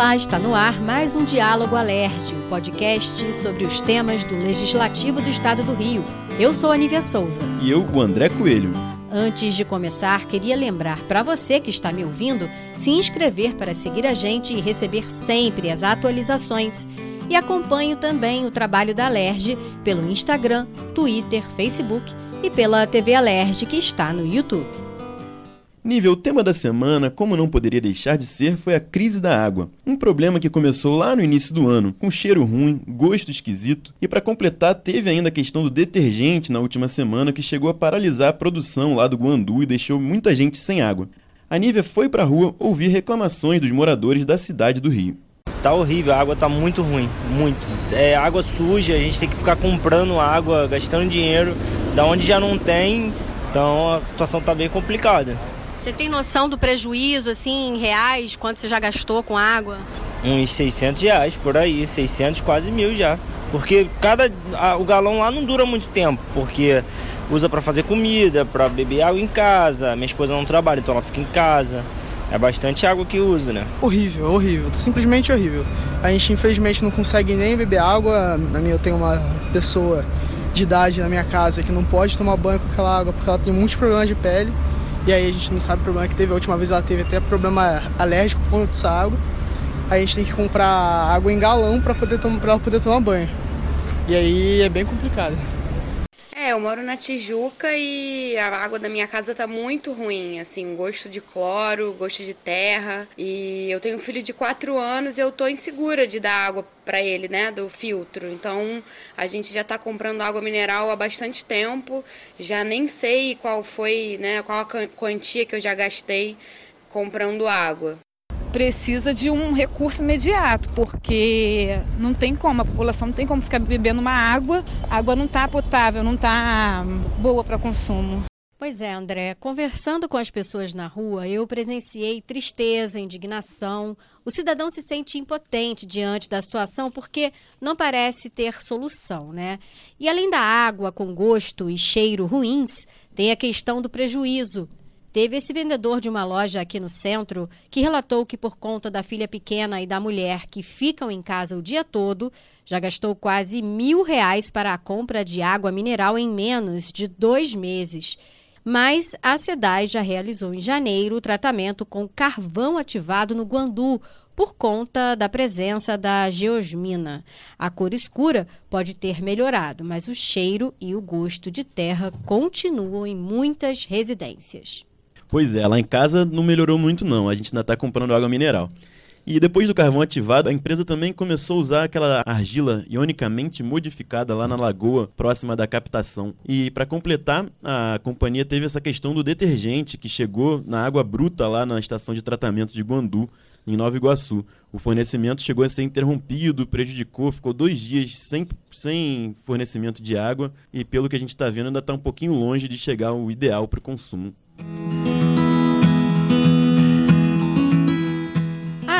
Olá, está no ar mais um Diálogo Alerge, um podcast sobre os temas do Legislativo do Estado do Rio. Eu sou a Nívia Souza. E eu, o André Coelho. Antes de começar, queria lembrar para você que está me ouvindo se inscrever para seguir a gente e receber sempre as atualizações. E acompanhe também o trabalho da Alerge pelo Instagram, Twitter, Facebook e pela TV Alerge que está no YouTube. Nível tema da semana, como não poderia deixar de ser, foi a crise da água. Um problema que começou lá no início do ano, com cheiro ruim, gosto esquisito, e para completar, teve ainda a questão do detergente na última semana que chegou a paralisar a produção lá do Guandu e deixou muita gente sem água. A Nívia foi para a rua ouvir reclamações dos moradores da cidade do Rio. Tá horrível, a água tá muito ruim, muito. É água suja, a gente tem que ficar comprando água, gastando dinheiro, da onde já não tem, então a situação tá bem complicada. Você tem noção do prejuízo, assim, em reais, quanto você já gastou com água? Uns 600 reais por aí, 600, quase mil já. Porque cada a, o galão lá não dura muito tempo, porque usa para fazer comida, para beber água em casa. Minha esposa não trabalha, então ela fica em casa. É bastante água que usa, né? Horrível, horrível, simplesmente horrível. A gente infelizmente não consegue nem beber água. Na minha eu tenho uma pessoa de idade na minha casa que não pode tomar banho com aquela água porque ela tem muitos problemas de pele. E aí a gente não sabe o problema que teve. A última vez ela teve até problema alérgico por conta dessa água. Aí a gente tem que comprar água em galão para poder, pra poder tomar banho. E aí é bem complicado. É, eu moro na Tijuca e a água da minha casa tá muito ruim, assim, gosto de cloro, gosto de terra. E eu tenho um filho de 4 anos e eu tô insegura de dar água para ele, né, do filtro. Então, a gente já tá comprando água mineral há bastante tempo. Já nem sei qual foi, né, qual a quantia que eu já gastei comprando água precisa de um recurso imediato, porque não tem como, a população não tem como ficar bebendo uma água, a água não está potável, não está boa para consumo. Pois é, André. Conversando com as pessoas na rua, eu presenciei tristeza, indignação. O cidadão se sente impotente diante da situação porque não parece ter solução, né? E além da água com gosto e cheiro ruins, tem a questão do prejuízo. Teve esse vendedor de uma loja aqui no centro que relatou que, por conta da filha pequena e da mulher que ficam em casa o dia todo, já gastou quase mil reais para a compra de água mineral em menos de dois meses. Mas a SEDAI já realizou em janeiro o tratamento com carvão ativado no Guandu, por conta da presença da geosmina. A cor escura pode ter melhorado, mas o cheiro e o gosto de terra continuam em muitas residências. Pois é, lá em casa não melhorou muito não, a gente ainda está comprando água mineral. E depois do carvão ativado, a empresa também começou a usar aquela argila ionicamente modificada lá na lagoa, próxima da captação. E para completar, a companhia teve essa questão do detergente que chegou na água bruta lá na estação de tratamento de Guandu, em Nova Iguaçu. O fornecimento chegou a ser interrompido, prejudicou, ficou dois dias sem, sem fornecimento de água e, pelo que a gente está vendo, ainda está um pouquinho longe de chegar ao ideal para o consumo.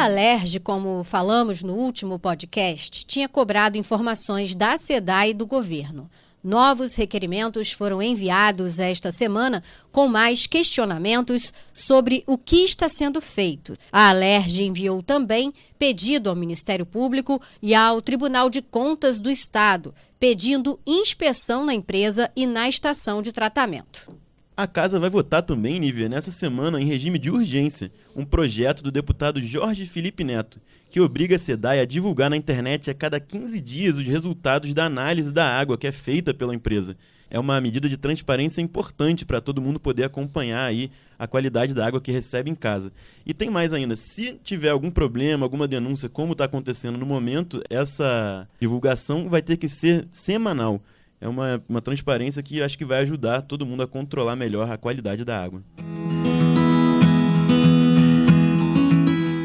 A Alerj, como falamos no último podcast, tinha cobrado informações da SEDAI e do governo. Novos requerimentos foram enviados esta semana com mais questionamentos sobre o que está sendo feito. A Alerj enviou também pedido ao Ministério Público e ao Tribunal de Contas do Estado, pedindo inspeção na empresa e na estação de tratamento. A casa vai votar também, Nívia, nessa semana, em regime de urgência, um projeto do deputado Jorge Felipe Neto, que obriga a SEDAI a divulgar na internet a cada 15 dias os resultados da análise da água que é feita pela empresa. É uma medida de transparência importante para todo mundo poder acompanhar aí a qualidade da água que recebe em casa. E tem mais ainda, se tiver algum problema, alguma denúncia, como está acontecendo no momento, essa divulgação vai ter que ser semanal é uma, uma transparência que acho que vai ajudar todo mundo a controlar melhor a qualidade da água.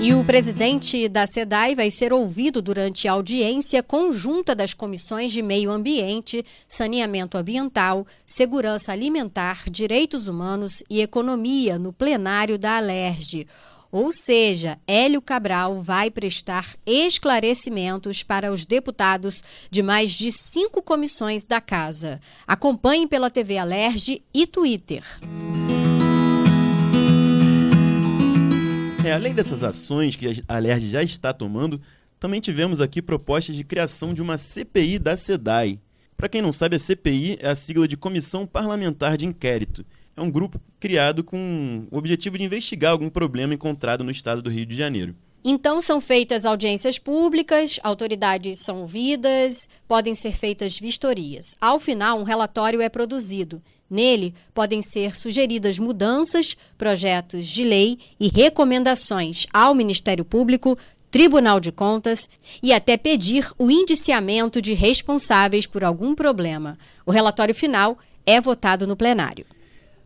E o presidente da SEDAI vai ser ouvido durante a audiência conjunta das comissões de Meio Ambiente, Saneamento Ambiental, Segurança Alimentar, Direitos Humanos e Economia no plenário da Alerj. Ou seja, Hélio Cabral vai prestar esclarecimentos para os deputados de mais de cinco comissões da Casa. Acompanhe pela TV Alerge e Twitter. É, além dessas ações que a Alerj já está tomando, também tivemos aqui propostas de criação de uma CPI da SEDAI. Para quem não sabe, a CPI é a sigla de Comissão Parlamentar de Inquérito. É um grupo criado com o objetivo de investigar algum problema encontrado no estado do Rio de Janeiro. Então são feitas audiências públicas, autoridades são ouvidas, podem ser feitas vistorias. Ao final, um relatório é produzido. Nele podem ser sugeridas mudanças, projetos de lei e recomendações ao Ministério Público, Tribunal de Contas e até pedir o indiciamento de responsáveis por algum problema. O relatório final é votado no plenário.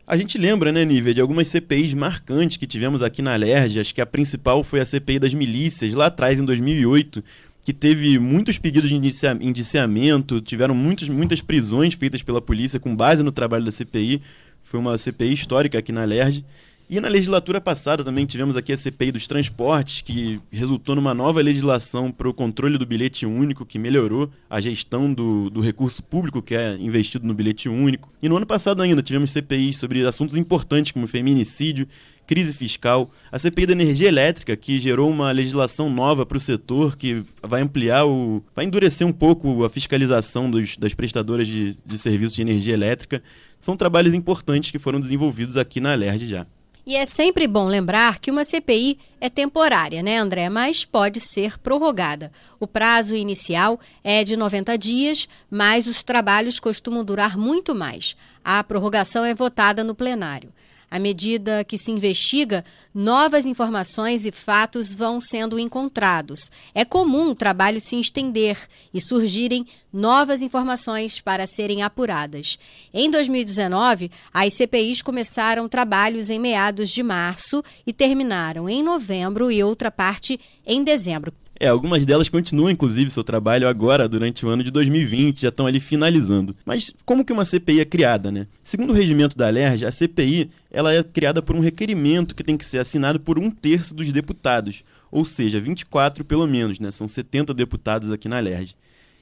A gente lembra, né, Nívia, de algumas CPIs marcantes que tivemos aqui na Alerj. Acho que a principal foi a CPI das milícias, lá atrás, em 2008, que teve muitos pedidos de indiciamento, tiveram muitos, muitas prisões feitas pela polícia com base no trabalho da CPI. Foi uma CPI histórica aqui na Alerj. E na legislatura passada também tivemos aqui a CPI dos transportes, que resultou numa nova legislação para o controle do bilhete único, que melhorou a gestão do, do recurso público que é investido no bilhete único. E no ano passado ainda tivemos CPIs sobre assuntos importantes como feminicídio, crise fiscal, a CPI da energia elétrica, que gerou uma legislação nova para o setor, que vai ampliar o. vai endurecer um pouco a fiscalização dos, das prestadoras de, de serviços de energia elétrica. São trabalhos importantes que foram desenvolvidos aqui na Alerj já. E é sempre bom lembrar que uma CPI é temporária, né, André? Mas pode ser prorrogada. O prazo inicial é de 90 dias, mas os trabalhos costumam durar muito mais. A prorrogação é votada no plenário. À medida que se investiga, novas informações e fatos vão sendo encontrados. É comum o trabalho se estender e surgirem novas informações para serem apuradas. Em 2019, as CPIs começaram trabalhos em meados de março e terminaram em novembro e outra parte em dezembro. É, algumas delas continuam, inclusive, seu trabalho agora, durante o ano de 2020, já estão ali finalizando. Mas como que uma CPI é criada, né? Segundo o regimento da LERJ, a CPI ela é criada por um requerimento que tem que ser assinado por um terço dos deputados, ou seja, 24 pelo menos, né? São 70 deputados aqui na LERJ.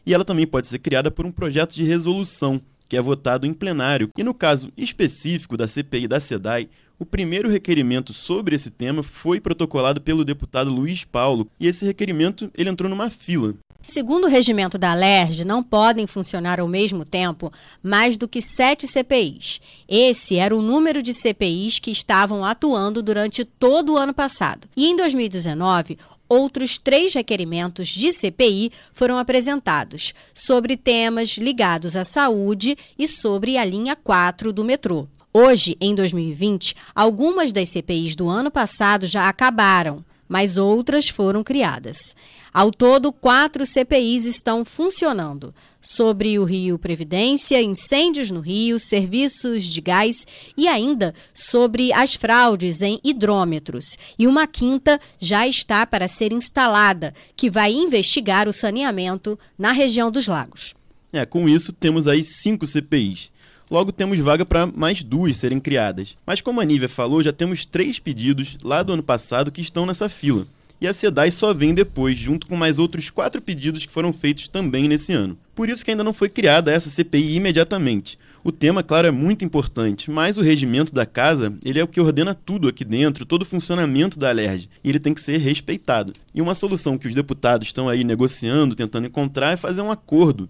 E ela também pode ser criada por um projeto de resolução, que é votado em plenário. E no caso específico da CPI da SEDAI, o primeiro requerimento sobre esse tema foi protocolado pelo deputado Luiz Paulo, e esse requerimento ele entrou numa fila. Segundo o regimento da LERJ, não podem funcionar ao mesmo tempo mais do que sete CPIs. Esse era o número de CPIs que estavam atuando durante todo o ano passado. E em 2019, outros três requerimentos de CPI foram apresentados sobre temas ligados à saúde e sobre a linha 4 do metrô. Hoje, em 2020, algumas das CPIs do ano passado já acabaram, mas outras foram criadas. Ao todo, quatro CPIs estão funcionando sobre o Rio Previdência, incêndios no Rio, serviços de gás e ainda sobre as fraudes em hidrômetros. E uma quinta já está para ser instalada, que vai investigar o saneamento na região dos lagos. É, com isso, temos aí cinco CPIs. Logo, temos vaga para mais duas serem criadas. Mas, como a Nívia falou, já temos três pedidos lá do ano passado que estão nessa fila. E a SEDAI só vem depois, junto com mais outros quatro pedidos que foram feitos também nesse ano. Por isso que ainda não foi criada essa CPI imediatamente. O tema, claro, é muito importante, mas o regimento da casa, ele é o que ordena tudo aqui dentro, todo o funcionamento da Alerj, e ele tem que ser respeitado. E uma solução que os deputados estão aí negociando, tentando encontrar, é fazer um acordo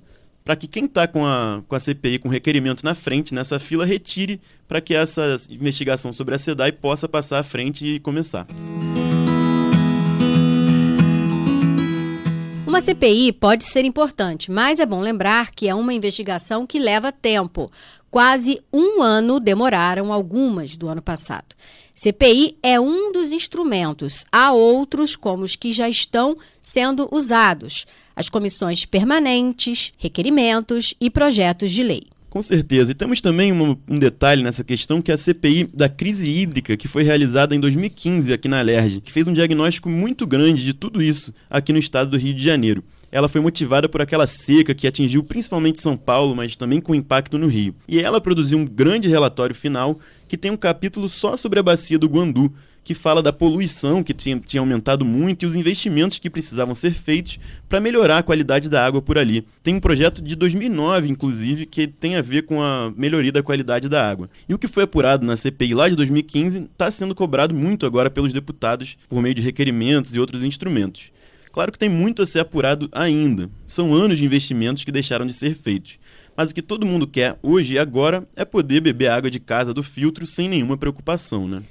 para que quem está com a, com a CPI com requerimento na frente, nessa fila, retire para que essa investigação sobre a SEDAI possa passar à frente e começar. Uma CPI pode ser importante, mas é bom lembrar que é uma investigação que leva tempo. Quase um ano demoraram algumas do ano passado. CPI é um dos instrumentos, há outros como os que já estão sendo usados as comissões permanentes, requerimentos e projetos de lei. Com certeza. E temos também um, um, detalhe nessa questão, que é a CPI da crise hídrica, que foi realizada em 2015 aqui na Alerj, que fez um diagnóstico muito grande de tudo isso aqui no estado do Rio de Janeiro. Ela foi motivada por aquela seca que atingiu principalmente São Paulo, mas também com impacto no Rio. E ela produziu um grande relatório final que tem um capítulo só sobre a bacia do Guandu, que fala da poluição que tinha, tinha aumentado muito e os investimentos que precisavam ser feitos para melhorar a qualidade da água por ali. Tem um projeto de 2009, inclusive, que tem a ver com a melhoria da qualidade da água. E o que foi apurado na CPI lá de 2015 está sendo cobrado muito agora pelos deputados por meio de requerimentos e outros instrumentos. Claro que tem muito a ser apurado ainda. São anos de investimentos que deixaram de ser feitos. Mas o que todo mundo quer hoje e agora é poder beber água de casa do filtro sem nenhuma preocupação, né?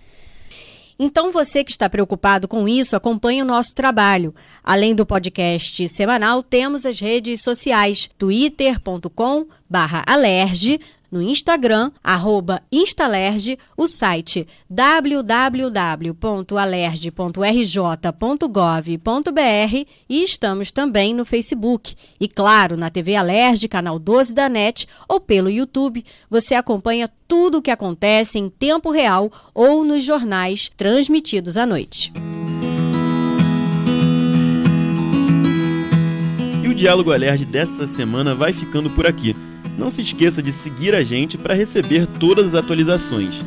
Então você que está preocupado com isso, acompanhe o nosso trabalho. Além do podcast semanal, temos as redes sociais twitter.com/alerge no Instagram, arroba Instalerge, o site www.alerge.rj.gov.br e estamos também no Facebook. E claro, na TV Alerge, canal 12 da NET ou pelo YouTube, você acompanha tudo o que acontece em tempo real ou nos jornais transmitidos à noite. E o Diálogo Alerge dessa semana vai ficando por aqui. Não se esqueça de seguir a gente para receber todas as atualizações.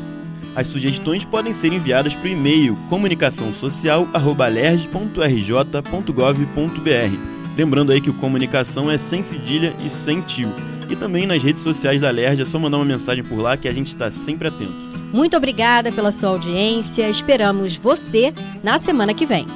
As sugestões podem ser enviadas o e-mail comunicaçãosocial@alerj.rj.gov.br. Lembrando aí que o comunicação é sem cedilha e sem tio. E também nas redes sociais da Alerj é só mandar uma mensagem por lá que a gente está sempre atento. Muito obrigada pela sua audiência. Esperamos você na semana que vem.